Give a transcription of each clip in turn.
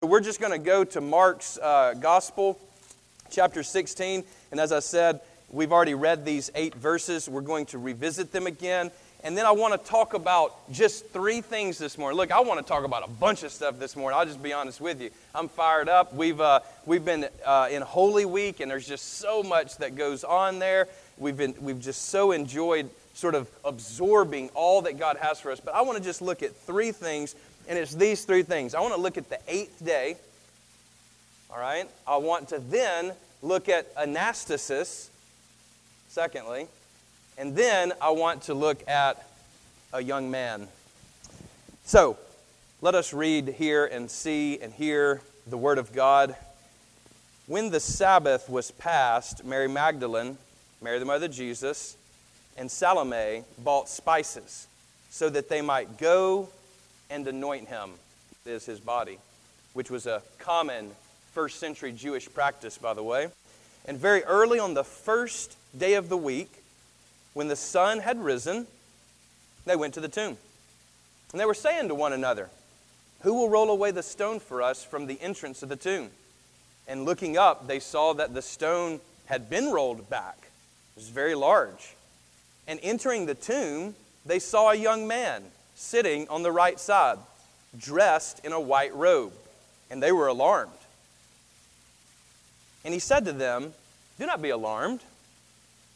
We're just going to go to Mark's uh, Gospel, chapter 16. And as I said, we've already read these eight verses. We're going to revisit them again. And then I want to talk about just three things this morning. Look, I want to talk about a bunch of stuff this morning. I'll just be honest with you. I'm fired up. We've, uh, we've been uh, in Holy Week, and there's just so much that goes on there. We've, been, we've just so enjoyed sort of absorbing all that God has for us. But I want to just look at three things and it's these three things. I want to look at the eighth day. All right? I want to then look at anastasis, secondly. And then I want to look at a young man. So, let us read here and see and hear the Word of God. When the Sabbath was passed, Mary Magdalene, Mary the mother of Jesus, and Salome bought spices so that they might go and anoint him, is his body, which was a common first century Jewish practice, by the way. And very early on the first day of the week, when the sun had risen, they went to the tomb. And they were saying to one another, Who will roll away the stone for us from the entrance of the tomb? And looking up, they saw that the stone had been rolled back. It was very large. And entering the tomb, they saw a young man sitting on the right side, dressed in a white robe, and they were alarmed. And he said to them, Do not be alarmed.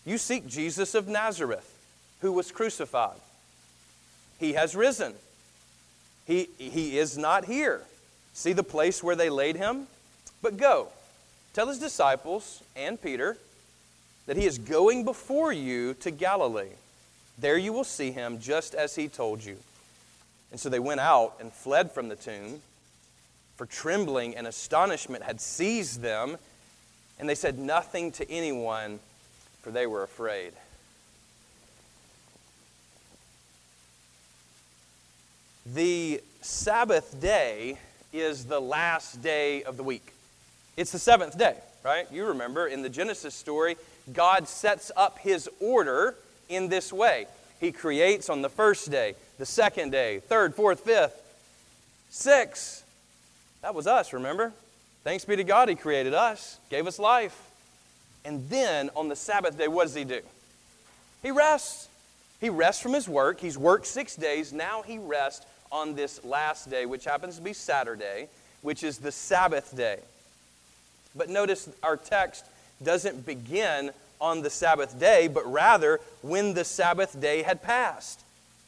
You seek Jesus of Nazareth, who was crucified. He has risen. He, he is not here. See the place where they laid him? But go, tell his disciples and Peter that he is going before you to Galilee. There you will see him just as he told you. And so they went out and fled from the tomb, for trembling and astonishment had seized them, and they said nothing to anyone, for they were afraid. The Sabbath day is the last day of the week. It's the seventh day, right? You remember in the Genesis story, God sets up his order in this way. He creates on the first day, the second day, third, fourth, fifth, six. That was us, remember? Thanks be to God, He created us, gave us life. And then on the Sabbath day, what does He do? He rests. He rests from His work. He's worked six days. Now He rests on this last day, which happens to be Saturday, which is the Sabbath day. But notice our text doesn't begin on the Sabbath day, but rather when the Sabbath day had passed,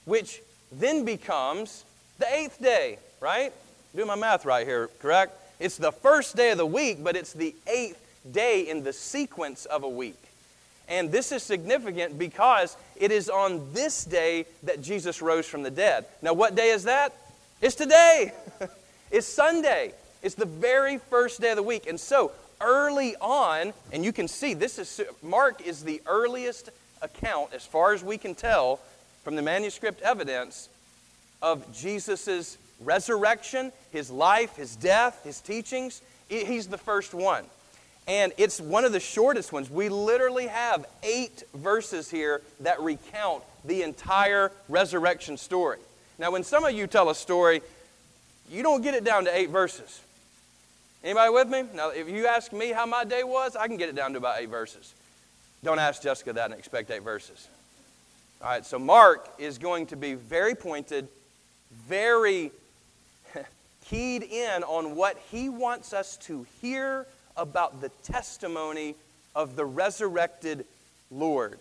which then becomes the eighth day, right? Do my math right here, correct? It's the first day of the week, but it's the eighth day in the sequence of a week. And this is significant because it is on this day that Jesus rose from the dead. Now, what day is that? It's today. it's Sunday. It's the very first day of the week. And so, early on, and you can see this is Mark is the earliest account, as far as we can tell from the manuscript evidence, of Jesus' resurrection, his life, his death, his teachings. He's the first one. And it's one of the shortest ones. We literally have eight verses here that recount the entire resurrection story. Now, when some of you tell a story, you don't get it down to eight verses. Anybody with me? Now, if you ask me how my day was, I can get it down to about eight verses. Don't ask Jessica that and expect eight verses. All right, so Mark is going to be very pointed, very keyed in on what he wants us to hear about the testimony of the resurrected Lord.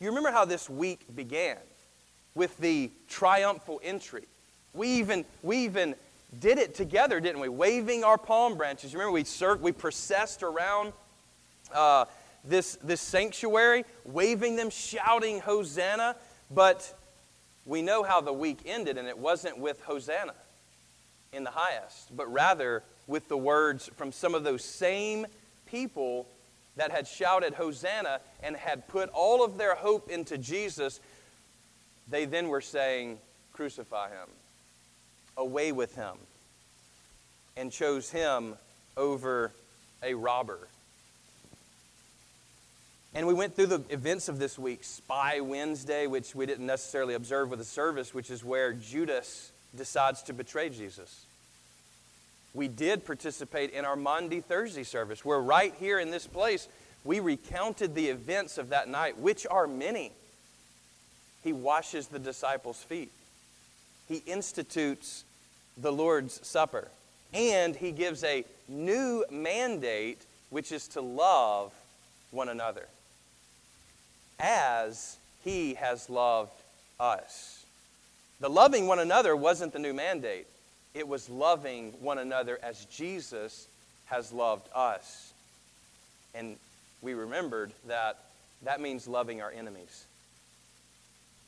You remember how this week began with the triumphal entry. We even, we even did it together, didn't we? Waving our palm branches. You remember we, cir- we processed around uh, this, this sanctuary, waving them, shouting Hosanna. But we know how the week ended, and it wasn't with Hosanna in the highest, but rather with the words from some of those same people that had shouted Hosanna and had put all of their hope into Jesus. They then were saying, Crucify him away with him and chose him over a robber. And we went through the events of this week Spy Wednesday, which we didn't necessarily observe with the service, which is where Judas decides to betray Jesus. We did participate in our Maundy Thursday service, where right here in this place, we recounted the events of that night, which are many. He washes the disciples' feet, he institutes the Lord's Supper, and he gives a new mandate, which is to love one another as he has loved us. The loving one another wasn't the new mandate, it was loving one another as Jesus has loved us. And we remembered that that means loving our enemies.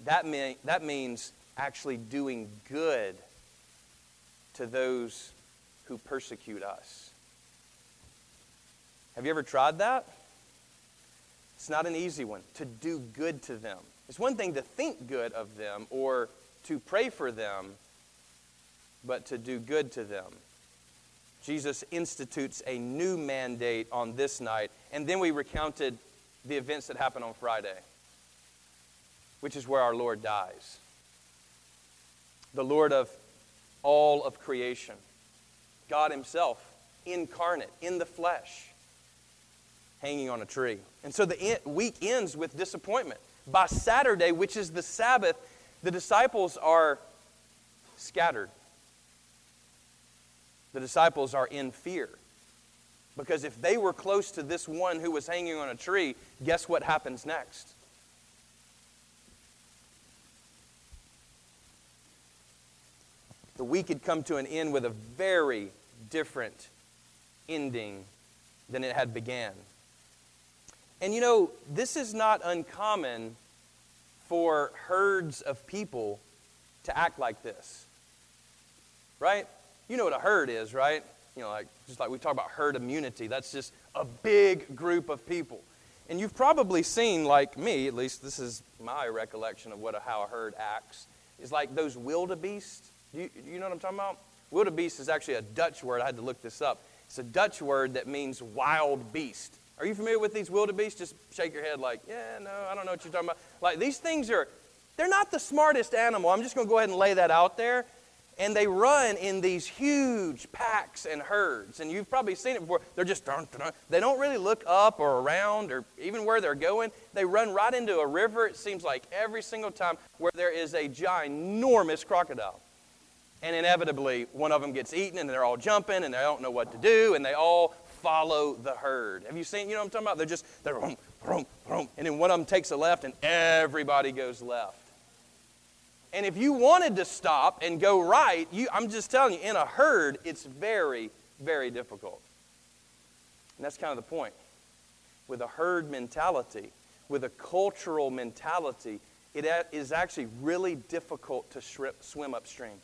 That, mean, that means actually doing good to those who persecute us. Have you ever tried that? It's not an easy one to do good to them. It's one thing to think good of them or to pray for them, but to do good to them. Jesus institutes a new mandate on this night, and then we recounted the events that happened on Friday, which is where our Lord dies. The Lord of all of creation, God Himself, incarnate, in the flesh, hanging on a tree. And so the week ends with disappointment. By Saturday, which is the Sabbath, the disciples are scattered. The disciples are in fear. Because if they were close to this one who was hanging on a tree, guess what happens next? The week had come to an end with a very different ending than it had began. And you know, this is not uncommon for herds of people to act like this. Right? You know what a herd is, right? You know, like just like we talk about herd immunity, that's just a big group of people. And you've probably seen, like me, at least this is my recollection of what a, how a herd acts, is like those wildebeest. You, you know what I'm talking about? Wildebeest is actually a Dutch word. I had to look this up. It's a Dutch word that means wild beast. Are you familiar with these wildebeest? Just shake your head like, yeah, no, I don't know what you're talking about. Like these things are, they're not the smartest animal. I'm just going to go ahead and lay that out there. And they run in these huge packs and herds. And you've probably seen it before. They're just, dun, dun, dun. they don't really look up or around or even where they're going. They run right into a river, it seems like every single time, where there is a ginormous crocodile. And inevitably, one of them gets eaten and they're all jumping and they don't know what to do and they all follow the herd. Have you seen, you know what I'm talking about? They're just, they're, and then one of them takes a left and everybody goes left. And if you wanted to stop and go right, you, I'm just telling you, in a herd, it's very, very difficult. And that's kind of the point. With a herd mentality, with a cultural mentality, it is actually really difficult to swim upstream.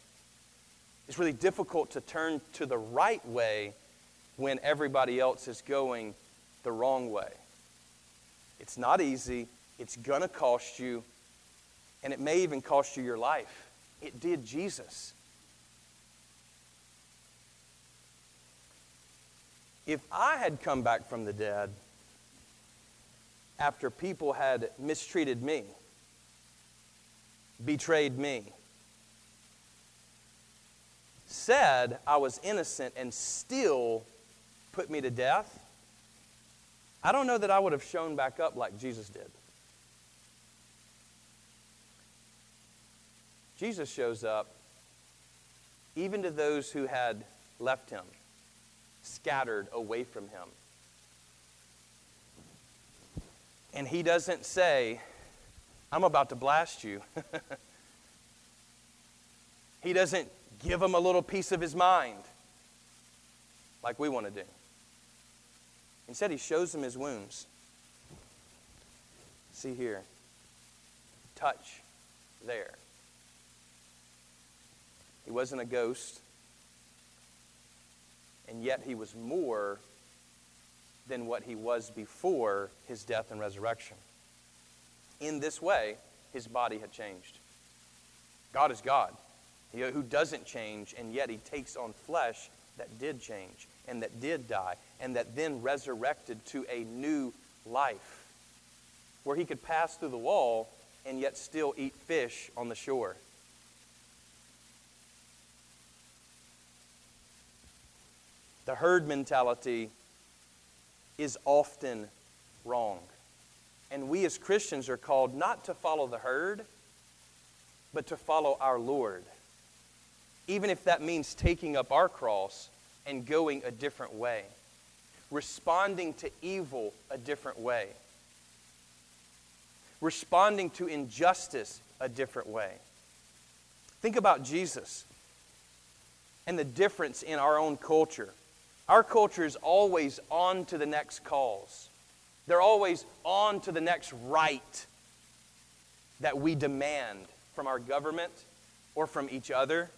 It's really difficult to turn to the right way when everybody else is going the wrong way. It's not easy, it's going to cost you, and it may even cost you your life. It did Jesus. If I had come back from the dead after people had mistreated me, betrayed me, said I was innocent, and still put me to death, I don't know that I would have shown back up like Jesus did. Jesus shows up even to those who had left him, scattered away from him. And he doesn't say, I'm about to blast you. he doesn't give them a little piece of his mind like we want to do. Instead, he shows them his wounds. See here. Touch there. He wasn't a ghost, and yet he was more than what he was before his death and resurrection. In this way, his body had changed. God is God, who doesn't change, and yet he takes on flesh that did change and that did die and that then resurrected to a new life where he could pass through the wall and yet still eat fish on the shore. The herd mentality is often wrong. And we as Christians are called not to follow the herd, but to follow our Lord. Even if that means taking up our cross and going a different way, responding to evil a different way, responding to injustice a different way. Think about Jesus and the difference in our own culture. Our culture is always on to the next cause. They're always on to the next right that we demand from our government or from each other.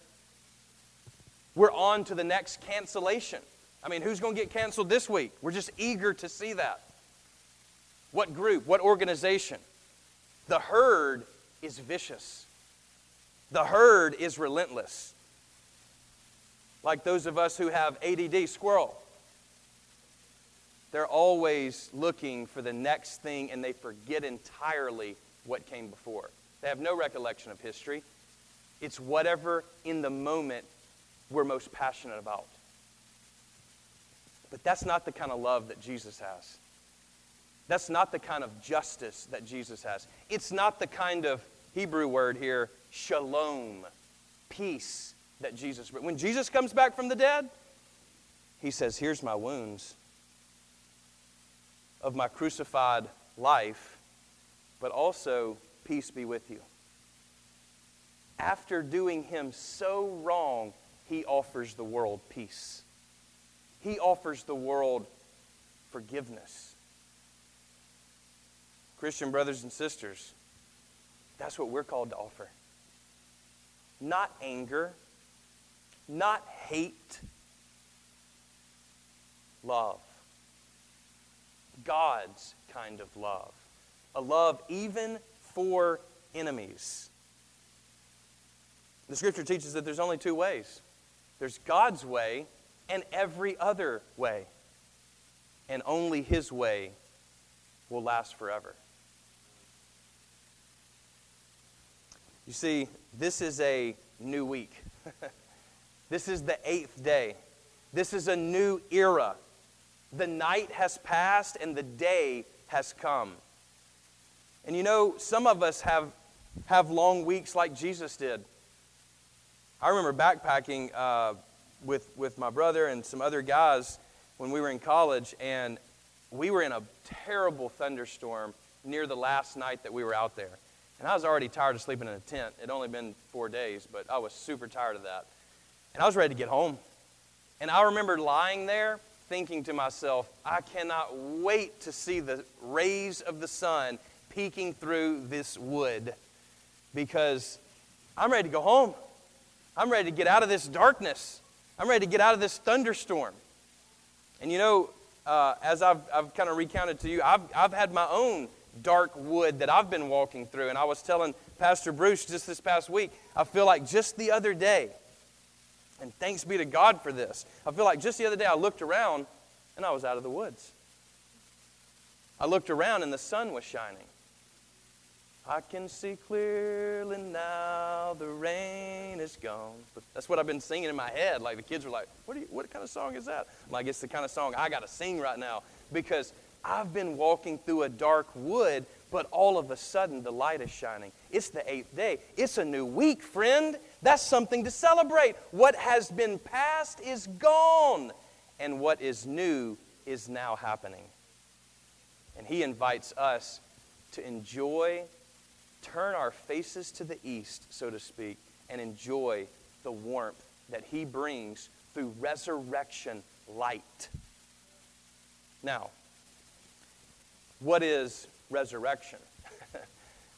We're on to the next cancellation. I mean, who's going to get canceled this week? We're just eager to see that. What group? What organization? The herd is vicious. The herd is relentless. Like those of us who have ADD, squirrel. They're always looking for the next thing and they forget entirely what came before. They have no recollection of history. It's whatever in the moment we're most passionate about. But that's not the kind of love that Jesus has. That's not the kind of justice that Jesus has. It's not the kind of Hebrew word here, shalom, peace that Jesus brings. When Jesus comes back from the dead, he says, Here's my wounds of my crucified life, but also peace be with you. After doing him so wrong, he offers the world peace. He offers the world forgiveness. Christian brothers and sisters, that's what we're called to offer. Not anger, not hate, love. God's kind of love. A love even for enemies. The scripture teaches that there's only two ways there's God's way and every other way. And only His way will last forever. You see, this is a new week. this is the eighth day. This is a new era. The night has passed and the day has come. And you know, some of us have, have long weeks like Jesus did. I remember backpacking uh, with, with my brother and some other guys when we were in college, and we were in a terrible thunderstorm near the last night that we were out there. And I was already tired of sleeping in a tent. It only been four days, but I was super tired of that. And I was ready to get home. And I remember lying there thinking to myself, I cannot wait to see the rays of the sun peeking through this wood because I'm ready to go home. I'm ready to get out of this darkness. I'm ready to get out of this thunderstorm. And you know, uh, as I've, I've kind of recounted to you, I've, I've had my own dark wood that I've been walking through. And I was telling Pastor Bruce just this past week, I feel like just the other day, and thanks be to God for this, I feel like just the other day I looked around and I was out of the woods. I looked around and the sun was shining. I can see clearly now the rain is gone. But that's what I've been singing in my head. Like the kids were like, what, you, what kind of song is that? I'm like, it's the kind of song I got to sing right now because I've been walking through a dark wood, but all of a sudden the light is shining. It's the eighth day. It's a new week, friend. That's something to celebrate. What has been past is gone, and what is new is now happening. And He invites us to enjoy turn our faces to the east, so to speak, and enjoy the warmth that He brings through resurrection light. Now, what is resurrection?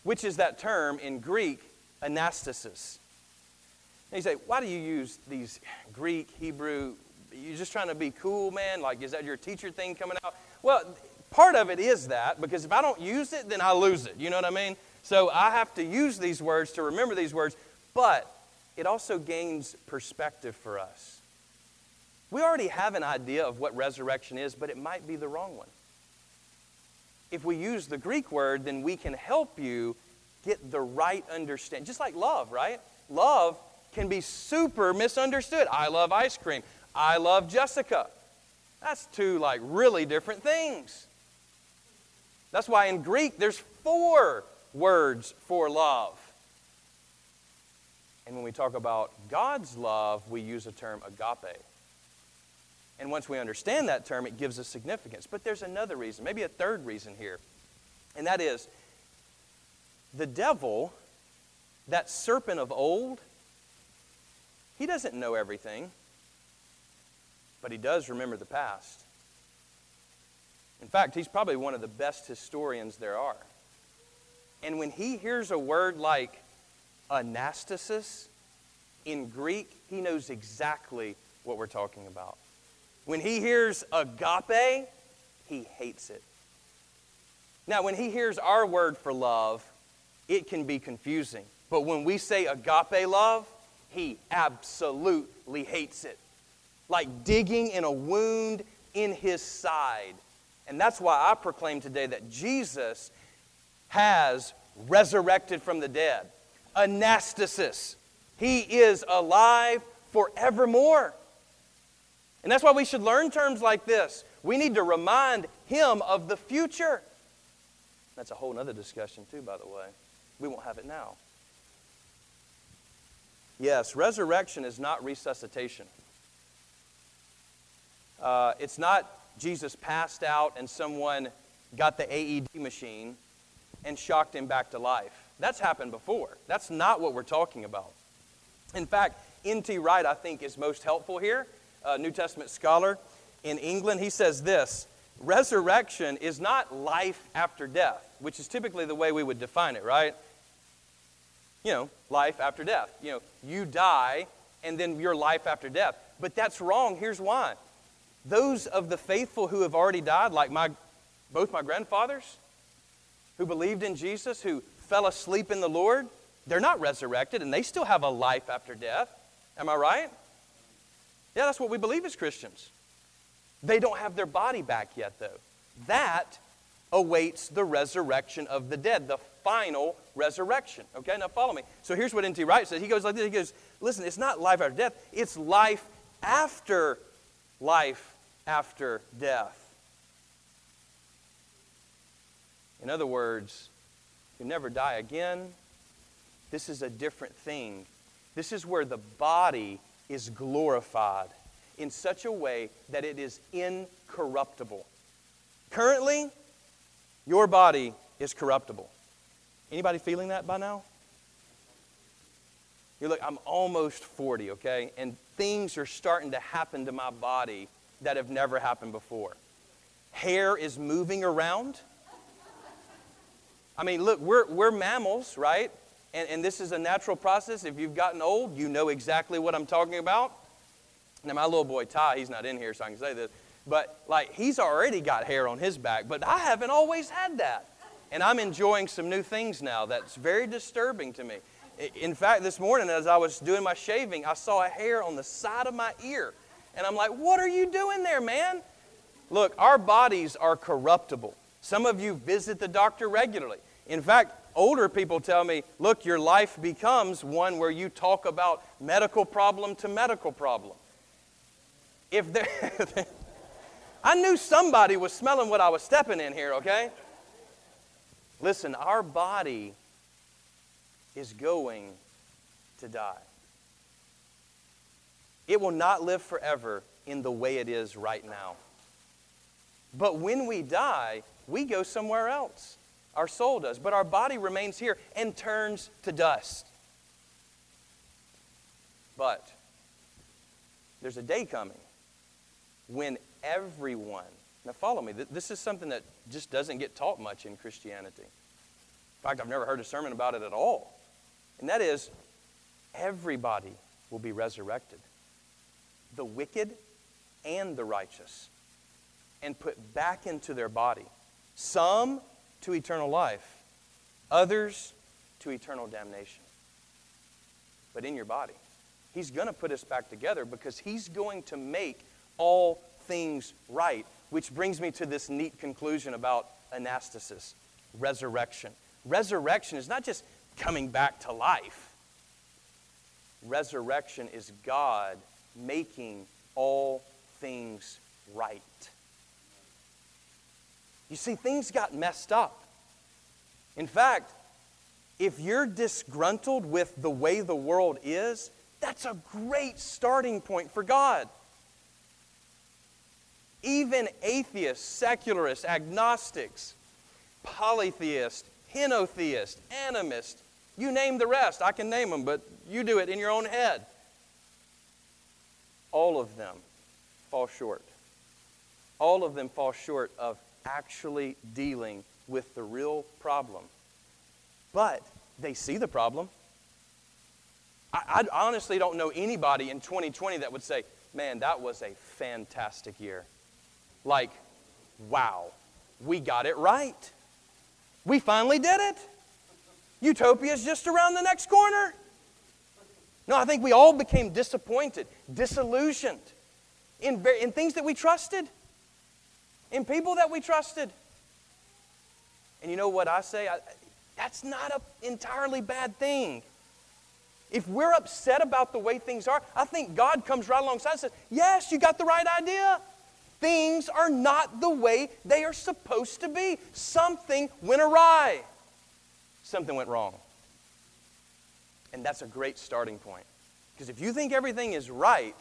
Which is that term in Greek, anastasis. And you say, why do you use these Greek, Hebrew? You're just trying to be cool, man? Like, is that your teacher thing coming out? Well, part of it is that, because if I don't use it, then I lose it. You know what I mean? So I have to use these words to remember these words, but it also gains perspective for us. We already have an idea of what resurrection is, but it might be the wrong one. If we use the Greek word, then we can help you get the right understanding. Just like love, right? Love can be super misunderstood. I love ice cream. I love Jessica. That's two like really different things. That's why in Greek there's four words for love. And when we talk about God's love, we use the term agape. And once we understand that term, it gives us significance. But there's another reason, maybe a third reason here. And that is the devil, that serpent of old, he doesn't know everything, but he does remember the past. In fact, he's probably one of the best historians there are. And when he hears a word like anastasis in Greek, he knows exactly what we're talking about. When he hears agape, he hates it. Now, when he hears our word for love, it can be confusing. But when we say agape love, he absolutely hates it. Like digging in a wound in his side. And that's why I proclaim today that Jesus has resurrected from the dead anastasis. He is alive forevermore. And that's why we should learn terms like this. We need to remind him of the future. That's a whole other discussion, too, by the way. We won't have it now. Yes, resurrection is not resuscitation. Uh, it's not Jesus passed out and someone got the AED machine and shocked him back to life. That's happened before. That's not what we're talking about. In fact, N.T. Wright, I think, is most helpful here, a New Testament scholar in England. He says this Resurrection is not life after death, which is typically the way we would define it, right? You know, life after death. You know, you die and then your life after death. But that's wrong. Here's why. Those of the faithful who have already died, like my, both my grandfathers, who believed in Jesus, who fell asleep in the Lord, they're not resurrected and they still have a life after death. Am I right? Yeah, that's what we believe as Christians. They don't have their body back yet, though. That awaits the resurrection of the dead, the final resurrection. Okay, now follow me. So here's what N.T. Wright says. He goes like this He goes, Listen, it's not life after death, it's life after life after death. In other words, you never die again. This is a different thing. This is where the body is glorified in such a way that it is incorruptible. Currently, your body is corruptible. Anybody feeling that by now? You look, I'm almost 40, okay? And things are starting to happen to my body that have never happened before. Hair is moving around. I mean, look, we're, we're mammals, right? And, and this is a natural process. If you've gotten old, you know exactly what I'm talking about. Now, my little boy Ty, he's not in here, so I can say this, but like he's already got hair on his back, but I haven't always had that. And I'm enjoying some new things now that's very disturbing to me. In fact, this morning as I was doing my shaving, I saw a hair on the side of my ear. And I'm like, what are you doing there, man? Look, our bodies are corruptible. Some of you visit the doctor regularly. In fact, older people tell me, look, your life becomes one where you talk about medical problem to medical problem. If there, I knew somebody was smelling what I was stepping in here, okay? Listen, our body is going to die. It will not live forever in the way it is right now. But when we die, we go somewhere else. Our soul does, but our body remains here and turns to dust. But there's a day coming when everyone, now follow me, this is something that just doesn't get taught much in Christianity. In fact, I've never heard a sermon about it at all. And that is, everybody will be resurrected the wicked and the righteous and put back into their body. Some to eternal life, others to eternal damnation. But in your body. He's going to put us back together because He's going to make all things right. Which brings me to this neat conclusion about anastasis, resurrection. Resurrection is not just coming back to life, resurrection is God making all things right. You see, things got messed up. In fact, if you're disgruntled with the way the world is, that's a great starting point for God. Even atheists, secularists, agnostics, polytheists, henotheists, animists, you name the rest. I can name them, but you do it in your own head. All of them fall short. All of them fall short of actually dealing with the real problem. But they see the problem. I, I, honestly don't know anybody in 2020 that would say, man, that was a fantastic year. Like, wow, we got it right. We finally did it. Utopia is just around the next corner. No, I think we all became disappointed, disillusioned in, in things that we trusted, in people that we trusted. And you know what I say? I, that's not an entirely bad thing. If we're upset about the way things are, I think God comes right alongside and says, Yes, you got the right idea. Things are not the way they are supposed to be. Something went awry, something went wrong. And that's a great starting point. Because if you think everything is right,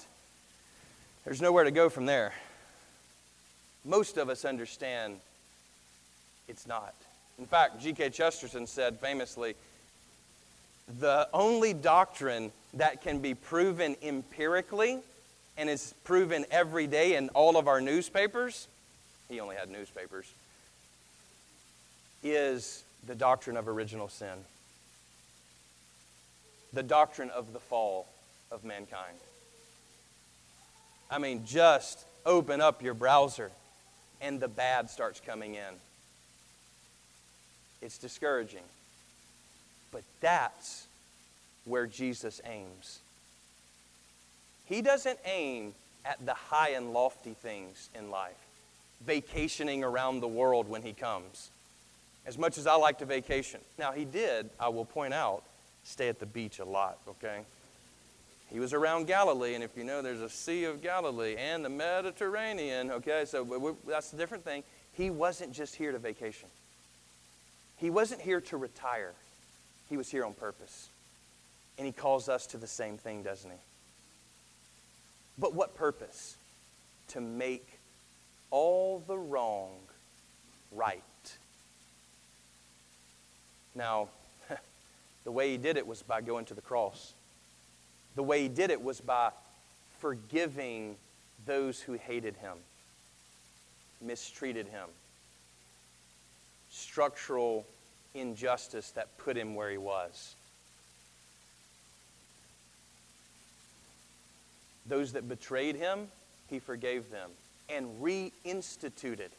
there's nowhere to go from there. Most of us understand it's not. In fact, G.K. Chesterton said famously, the only doctrine that can be proven empirically and is proven every day in all of our newspapers, he only had newspapers, is the doctrine of original sin, the doctrine of the fall of mankind. I mean, just open up your browser and the bad starts coming in. It's discouraging. But that's where Jesus aims. He doesn't aim at the high and lofty things in life, vacationing around the world when he comes. As much as I like to vacation. Now, he did, I will point out, stay at the beach a lot, okay? He was around Galilee, and if you know, there's a Sea of Galilee and the Mediterranean, okay? So that's a different thing. He wasn't just here to vacation, he wasn't here to retire, he was here on purpose. And he calls us to the same thing, doesn't he? But what purpose? To make all the wrong right. Now, the way he did it was by going to the cross. The way he did it was by forgiving those who hated him, mistreated him, structural injustice that put him where he was. Those that betrayed him, he forgave them and reinstituted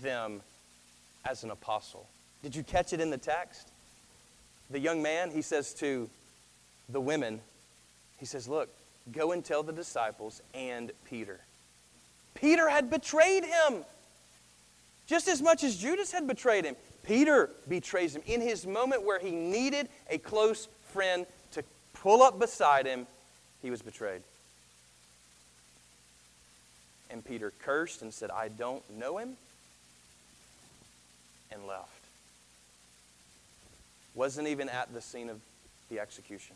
them as an apostle. Did you catch it in the text? The young man, he says to the women, he says, Look, go and tell the disciples and Peter. Peter had betrayed him just as much as Judas had betrayed him. Peter betrays him in his moment where he needed a close friend to pull up beside him, he was betrayed. And Peter cursed and said, I don't know him, and left. Wasn't even at the scene of the execution.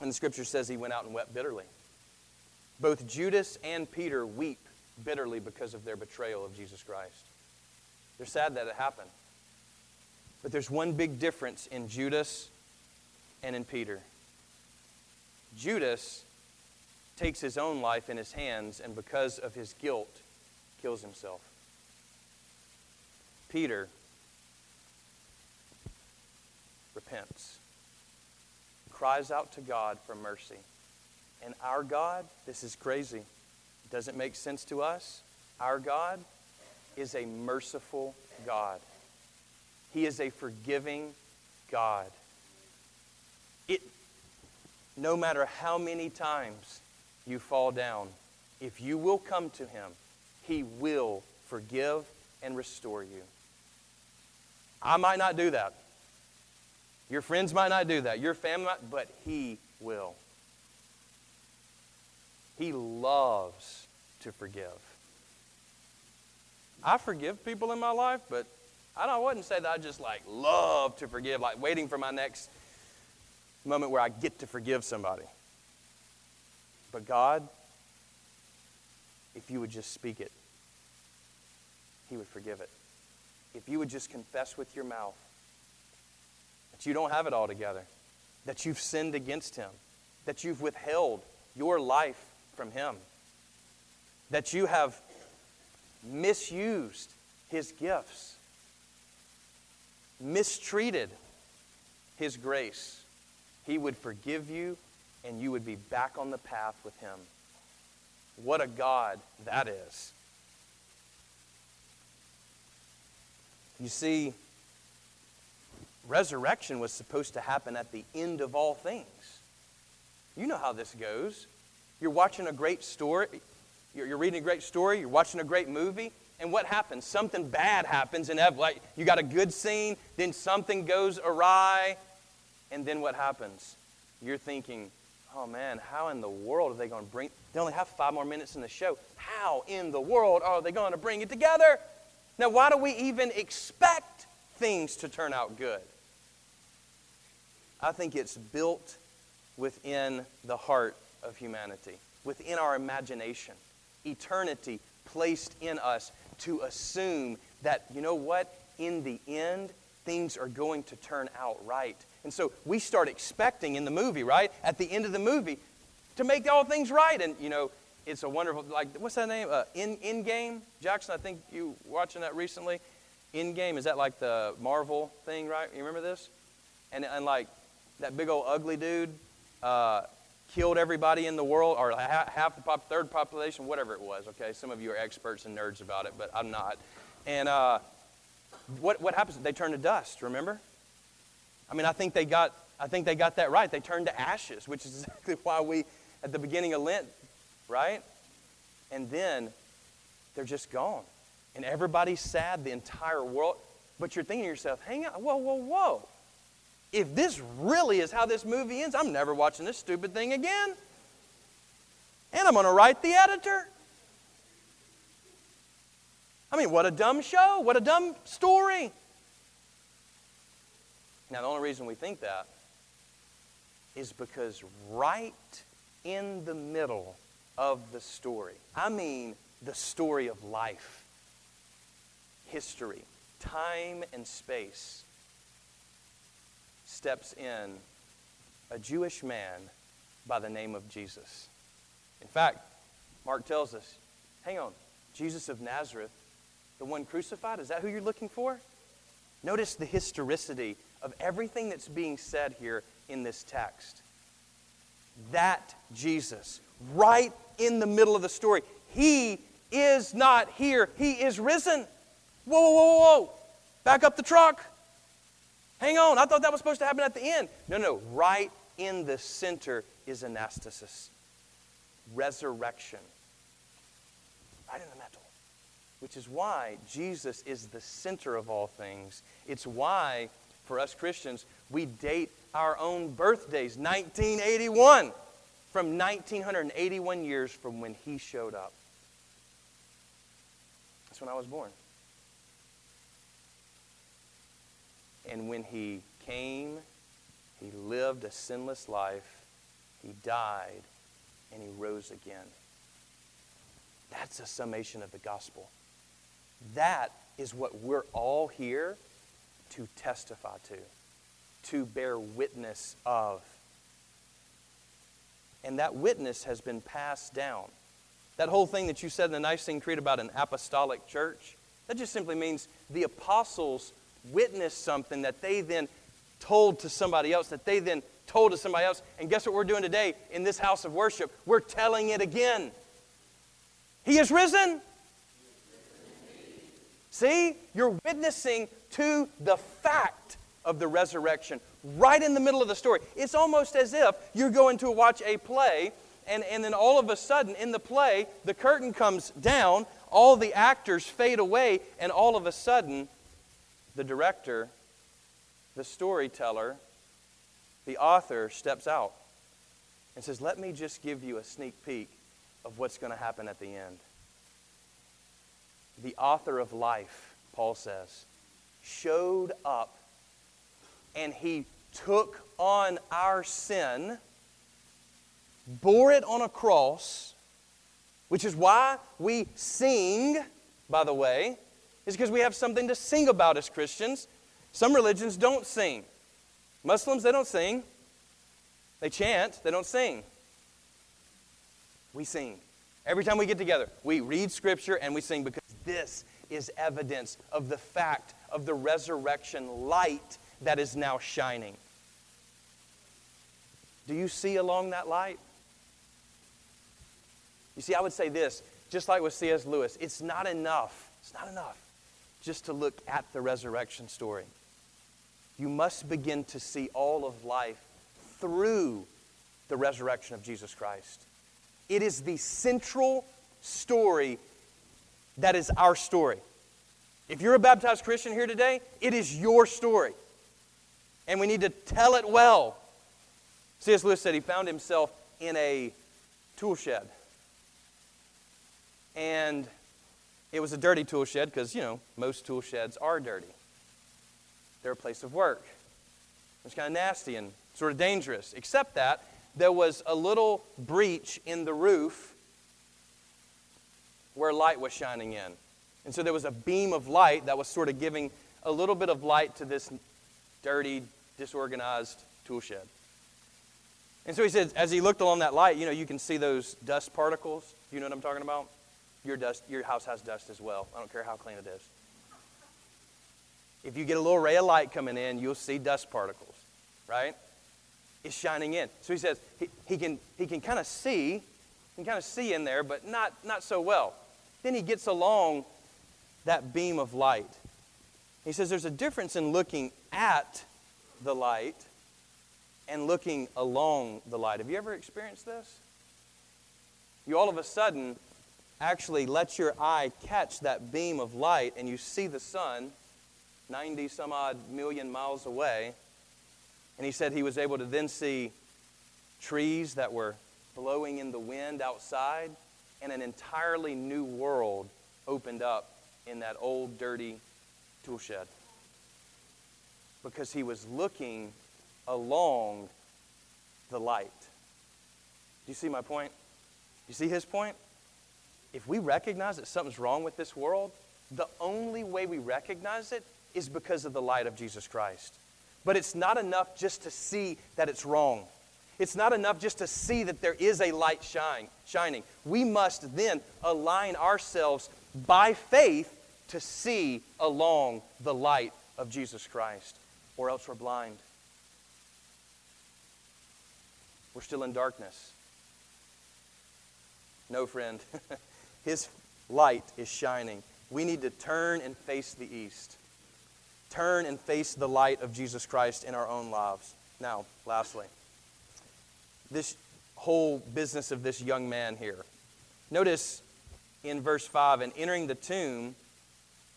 And the scripture says he went out and wept bitterly. Both Judas and Peter weep bitterly because of their betrayal of Jesus Christ. They're sad that it happened. But there's one big difference in Judas and in Peter. Judas takes his own life in his hands and because of his guilt kills himself. Peter repents, cries out to God for mercy. And our God, this is crazy. It doesn't make sense to us. Our God is a merciful God. He is a forgiving God. It, no matter how many times you fall down, if you will come to Him, He will forgive and restore you. I might not do that. Your friends might not do that. Your family might, but He will. He loves to forgive. I forgive people in my life, but I, don't, I wouldn't say that I just like love to forgive, like waiting for my next moment where I get to forgive somebody. But God, if you would just speak it, He would forgive it. If you would just confess with your mouth you don't have it all together, that you've sinned against Him, that you've withheld your life from Him, that you have misused His gifts, mistreated His grace, He would forgive you and you would be back on the path with Him. What a God that is. You see, resurrection was supposed to happen at the end of all things. You know how this goes. You're watching a great story, you're, reading a great story, you're watching a great movie, and what happens? Something bad happens, and like you got a good scene, then something goes awry, and then what happens? You're thinking, oh man, how in the world are they going to bring? They only have five more minutes in the show. How in the world are they going to bring it together? Now, why do we even expect things to turn out good? I think it's built within the heart of humanity, within our imagination. Eternity placed in us to assume that, you know what, in the end, things are going to turn out right. And so we start expecting in the movie, right, at the end of the movie, to make all things right. And, you know, it's a wonderful, like, what's that name? Uh, Endgame Jackson, I think you were watching that recently. Endgame, is that like the Marvel thing, right? You remember this? And, and like, that big old ugly dude uh, killed everybody in the world, or half the pop, third population, whatever it was. Okay, some of you are experts and nerds about it, but I'm not. And uh, what what happens? They turn to dust. Remember? I mean, I think they got I think they got that right. They turned to ashes, which is exactly why we at the beginning of Lent, right? And then they're just gone, and everybody's sad. The entire world. But you're thinking to yourself, hang on, whoa, whoa, whoa if this really is how this movie ends, I'm never watching this stupid thing again. And I'm going to write the editor. I mean, what a dumb show. What a dumb story. Now, the only reason we think that is because right in the middle of the story, I mean the story of life, history, time and space, steps in a Jewish man by the name of Jesus. In fact, Mark tells us hang on, Jesus of Nazareth, the one crucified, is that who you're looking for? Notice the historicity of everything that's being said here in this text. That Jesus, right in the middle of the story, he is not here, he is risen. Whoa, whoa, whoa, whoa. Back up the truck. Hang on, I thought that was supposed to happen at the end. No, no, right in the center is anastasis, resurrection. Right in the middle. Which is why Jesus is the center of all things. It's why, for us Christians, we date our own birthdays, 1981, from 1981 years from when he showed up. That's when I was born. And when he came, he lived a sinless life, he died, and he rose again. That's a summation of the gospel. That is what we're all here to testify to, to bear witness of. And that witness has been passed down. That whole thing that you said in the Nicene Creed about an apostolic church, that just simply means the apostles witnessed something that they then told to somebody else, that they then told to somebody else. And guess what we're doing today in this house of worship? We're telling it again. He is risen. See, you're witnessing to the fact of the resurrection right in the middle of the story. It's almost as if you're going to watch a play, and, and then all of a sudden in the play, the curtain comes down, all the actors fade away, and all of a sudden, the director, the storyteller, the author steps out and says, Let me just give you a sneak peek of what's going to happen at the end. The author of life, Paul says, showed up and he took on our sin, bore it on a cross, which is why we sing, by the way, is because we have something to sing about as Christians. Some religions don't sing. Muslims, they don't sing. They chant, they don't sing. We sing. Every time we get together, we read Scripture and we sing because this is evidence of the fact of the resurrection light that is now shining. Do you see along that light? You see, I would say this, just like with C.S. Lewis, it's not enough. It's not enough just to look at the resurrection story. You must begin to see all of life through the resurrection of Jesus Christ. It is the central story that is our story. If you're a baptized Christian here today, it is your story. And we need to tell it well. C.S. Lewis said he found himself in a tool shed. And it was a dirty tool shed because, you know, most tool sheds are dirty. They're a place of work. It's kind of nasty and sort of dangerous, except that there was a little breach in the roof where light was shining in. And so there was a beam of light that was sort of giving a little bit of light to this dirty, disorganized tool shed. And so he said, as he looked along that light, you know, you can see those dust particles. You know what I'm talking about? Your, dust, your house has dust as well. I don't care how clean it is. If you get a little ray of light coming in, you'll see dust particles, right? It's shining in. So he says he, he can, he can kind of see, he can kind of see in there, but not, not so well. Then he gets along that beam of light. He says there's a difference in looking at the light and looking along the light. Have you ever experienced this? You all of a sudden actually let your eye catch that beam of light and you see the sun 90 some odd million miles away. And he said he was able to then see trees that were blowing in the wind outside and an entirely new world opened up in that old dirty tool shed because he was looking along the light. Do you see my point? Do you see his point? If we recognize that something's wrong with this world, the only way we recognize it is because of the light of Jesus Christ. But it's not enough just to see that it's wrong. It's not enough just to see that there is a light shine, shining. We must then align ourselves by faith to see along the light of Jesus Christ, or else we're blind. We're still in darkness. No, friend. His light is shining. We need to turn and face the east. Turn and face the light of Jesus Christ in our own lives. Now, lastly, this whole business of this young man here. Notice in verse 5 and entering the tomb,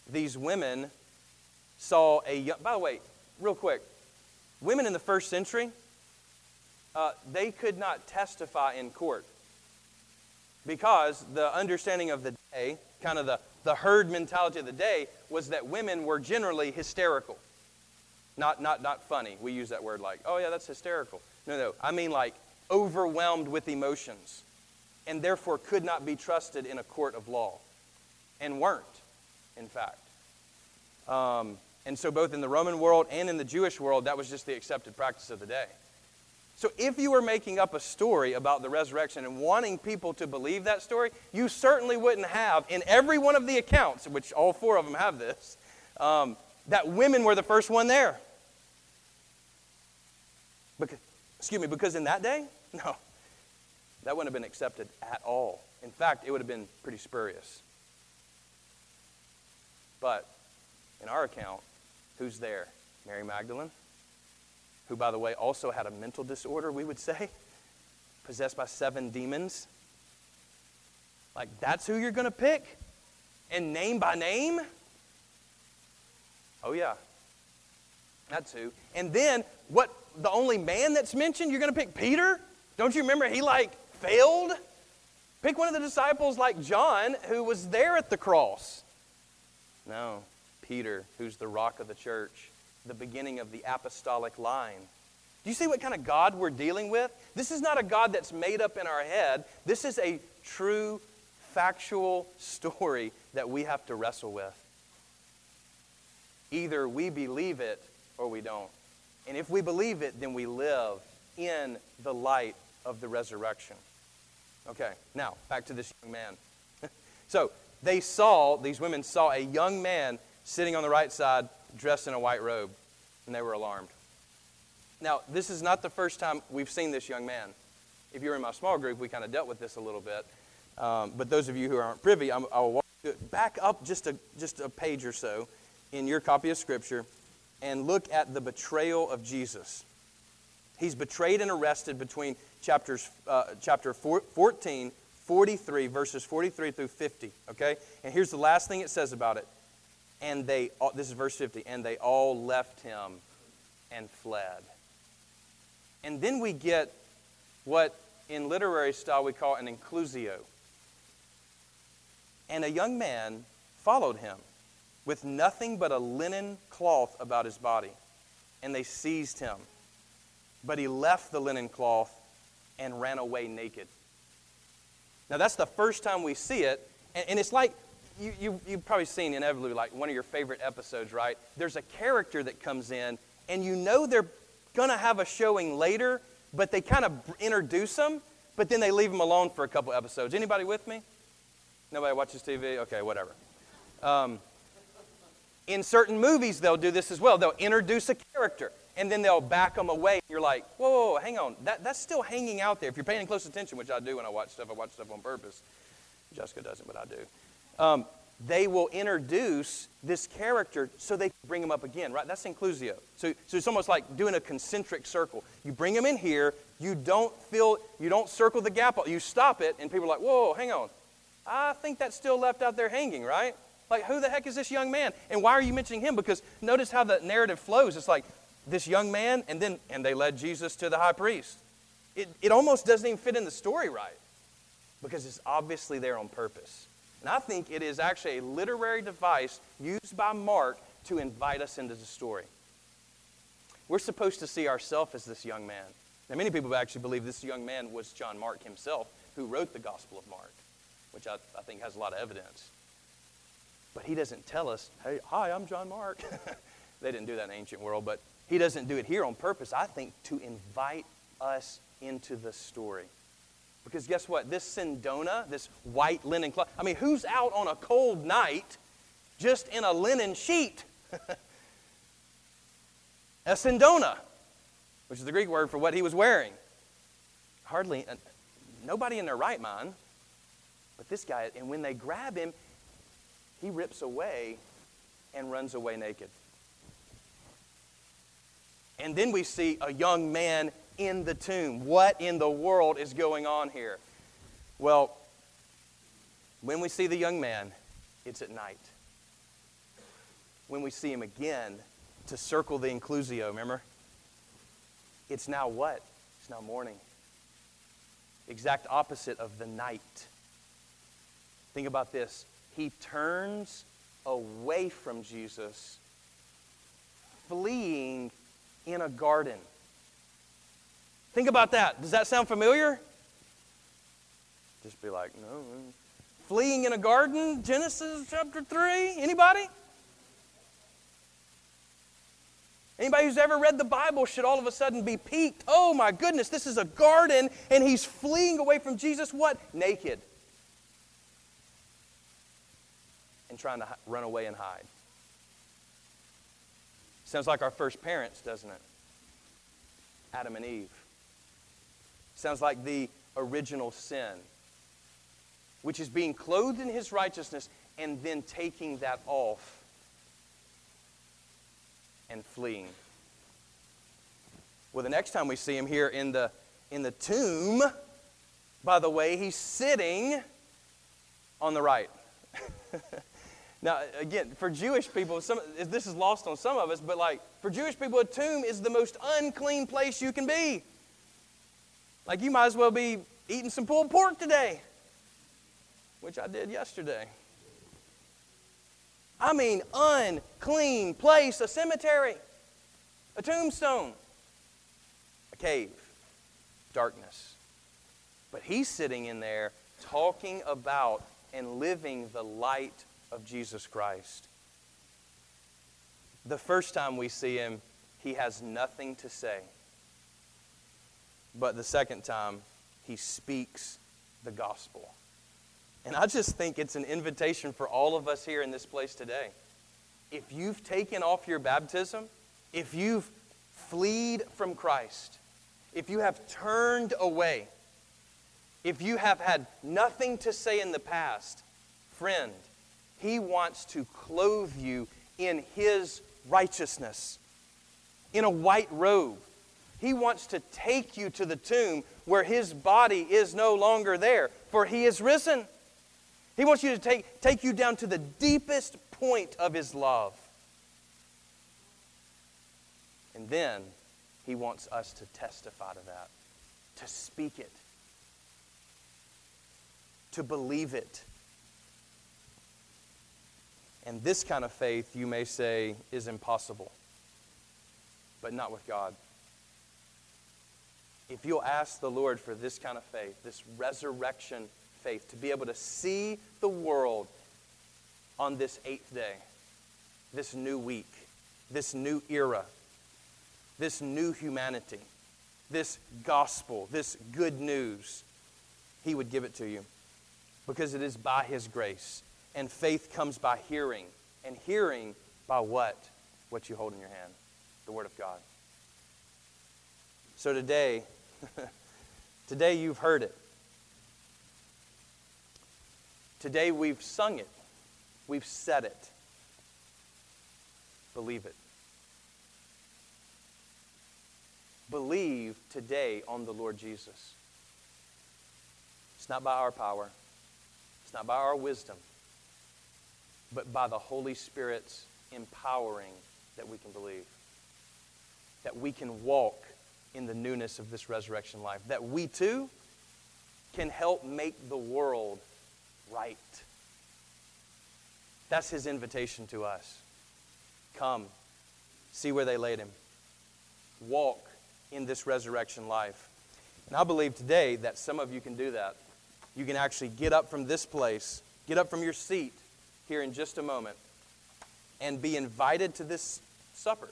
these women saw a young, by the way, real quick, women in the first century, uh, they could not testify in court because the understanding of the day, kind of the, the herd mentality of the day, was that women were generally hysterical. Not, not, not funny. We use that word like, oh, yeah, that's hysterical. No, no. I mean like overwhelmed with emotions and therefore could not be trusted in a court of law and weren't, in fact. Um, and so, both in the Roman world and in the Jewish world, that was just the accepted practice of the day. So, if you were making up a story about the resurrection and wanting people to believe that story, you certainly wouldn't have, in every one of the accounts, which all four of them have this, um, that women were the first one there. Because, excuse me, because in that day, no, that wouldn't have been accepted at all. In fact, it would have been pretty spurious. But in our account, who's there? Mary Magdalene, who, by the way, also had a mental disorder, we would say, possessed by seven demons. Like, that's who you're going to pick? And name by name? Oh, yeah. That's who. And then, what, the only man that's mentioned, you're going to pick Peter? Don't you remember he, like, failed? Pick one of the disciples like John, who was there at the cross. No, Peter, who's the rock of the church, the beginning of the apostolic line. Do you see what kind of God we're dealing with? This is not a God that's made up in our head. This is a true, factual story that we have to wrestle with. Either we believe it or we don't. And if we believe it, then we live in the light of the resurrection. Okay, now back to this young man. so they saw, these women saw a young man sitting on the right side dressed in a white robe, and they were alarmed. Now, this is not the first time we've seen this young man. If you're in my small group, we kind of dealt with this a little bit. Um, but those of you who aren't privy, I'm, I'll walk back up just a, just a page or so in your copy of Scripture and look at the betrayal of Jesus. He's betrayed and arrested between chapters, uh, chapter 14, 43, verses 43 through 50. Okay? And here's the last thing it says about it. And they, this is verse 50, and they all left him and fled. And then we get what in literary style we call an inclusio. And a young man followed him with nothing but a linen cloth about his body. And they seized him. But he left the linen cloth and ran away naked. Now, that's the first time we see it. And, it's like you, you, you've probably seen inevitably, like one of your favorite episodes, right? There's a character that comes in, and you know they're going to have a showing later, but they kind of introduce them, but then they leave them alone for a couple episodes. Anybody with me? Nobody watches TV? Okay, whatever. Um, in certain movies, they'll do this as well. They'll introduce a character and then they'll back them away. You're like, whoa, whoa, whoa, hang on. That, that's still hanging out there. If you're paying close attention, which I do when I watch stuff, I watch stuff on purpose. Jessica doesn't, but I do. Um, they will introduce this character so they can bring him up again, right? That's inclusio. So, so it's almost like doing a concentric circle. You bring him in here, you don't feel, you don't circle the gap, you stop it, and people are like, whoa, hang on. I think that's still left out there hanging, right? Like, who the heck is this young man? And why are you mentioning him? Because notice how the narrative flows. It's like this young man, and then and they led Jesus to the high priest. It, it almost doesn't even fit in the story right because it's obviously there on purpose. And I think it is actually a literary device used by Mark to invite us into the story. We're supposed to see ourselves as this young man. Now, many people actually believe this young man was John Mark himself who wrote the Gospel of Mark, which I, I think has a lot of evidence. But he doesn't tell us, hey, hi, I'm John Mark. they didn't do that in the ancient world, but he doesn't do it here on purpose, I think, to invite us into the story. Because guess what? This sindona, this white linen cloth, I mean, who's out on a cold night just in a linen sheet? a sindona, which is the Greek word for what he was wearing. Hardly, uh, nobody in their right mind. But this guy, and when they grab him, he rips away and runs away naked. And then we see a young man in the tomb. What in the world is going on here? Well, when we see the young man, it's at night. When we see him again, to circle the inclusio, remember? It's now what? It's now morning. Exact opposite of the night. Think about this he turns away from Jesus, fleeing in a garden. Think about that. Does that sound familiar? Just be like, no. Fleeing in a garden, Genesis chapter 3. Anybody? Anybody who's ever read the Bible should all of a sudden be piqued. Oh my goodness, this is a garden, and he's fleeing away from Jesus. What? Naked. and trying to run away and hide. Sounds like our first parents, doesn't it? Adam and Eve. Sounds like the original sin, which is being clothed in his righteousness and then taking that off and fleeing. Well, the next time we see him here in the, in the tomb, by the way, he's sitting on the right. Now, again, for Jewish people, some, this is lost on some of us, but like for Jewish people, a tomb is the most unclean place you can be. Like you might as well be eating some pulled pork today. which I did yesterday. I mean, unclean place, a cemetery, a tombstone, a cave, darkness. But he's sitting in there talking about and living the light of Jesus Christ. The first time we see him, he has nothing to say. But the second time, he speaks the gospel. And I just think it's an invitation for all of us here in this place today. If you've taken off your baptism, if you've fled from Christ, if you have turned away, if you have had nothing to say in the past, friend, He wants to clothe you in His righteousness, in a white robe. He wants to take you to the tomb where His body is no longer there, for He is risen. He wants you to take, take you down to the deepest point of His love. And then He wants us to testify to that, to speak it, to believe it. And this kind of faith, you may say, is impossible, but not with God. If you'll ask the Lord for this kind of faith, this resurrection faith, to be able to see the world on this eighth day, this new week, this new era, this new humanity, this gospel, this good news, He would give it to you because it is by His grace. And faith comes by hearing, and hearing by what? What you hold in your hand the Word of God. So today, today you've heard it. Today we've sung it. We've said it. Believe it. Believe today on the Lord Jesus. It's not by our power, it's not by our wisdom, but by the Holy Spirit's empowering that we can believe. That we can walk in the newness of this resurrection life. That we too can help make the world right. That's his invitation to us. Come, see where they laid him. Walk in this resurrection life. And I believe today that some of you can do that. You can actually get up from this place, get up from your seat here in just a moment, and be invited to this supper,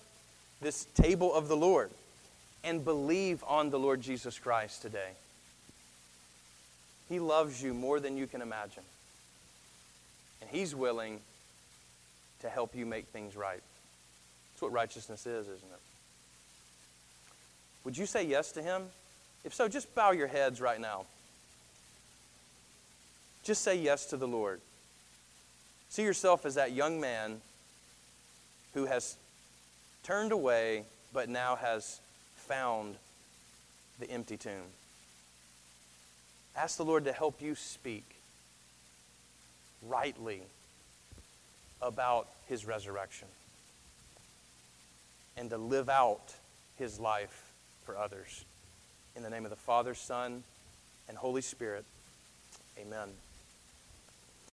this table of the Lord, and believe on the Lord Jesus Christ today. He loves you more than you can imagine. And He's willing to help you make things right. That's what righteousness is, isn't it? Would you say yes to Him? If so, just bow your heads right now. Just say yes to the Lord. See yourself as that young man who has turned away but now has found the empty tomb. Ask the Lord to help you speak rightly about his resurrection and to live out his life for others. In the name of the Father, Son, and Holy Spirit, amen.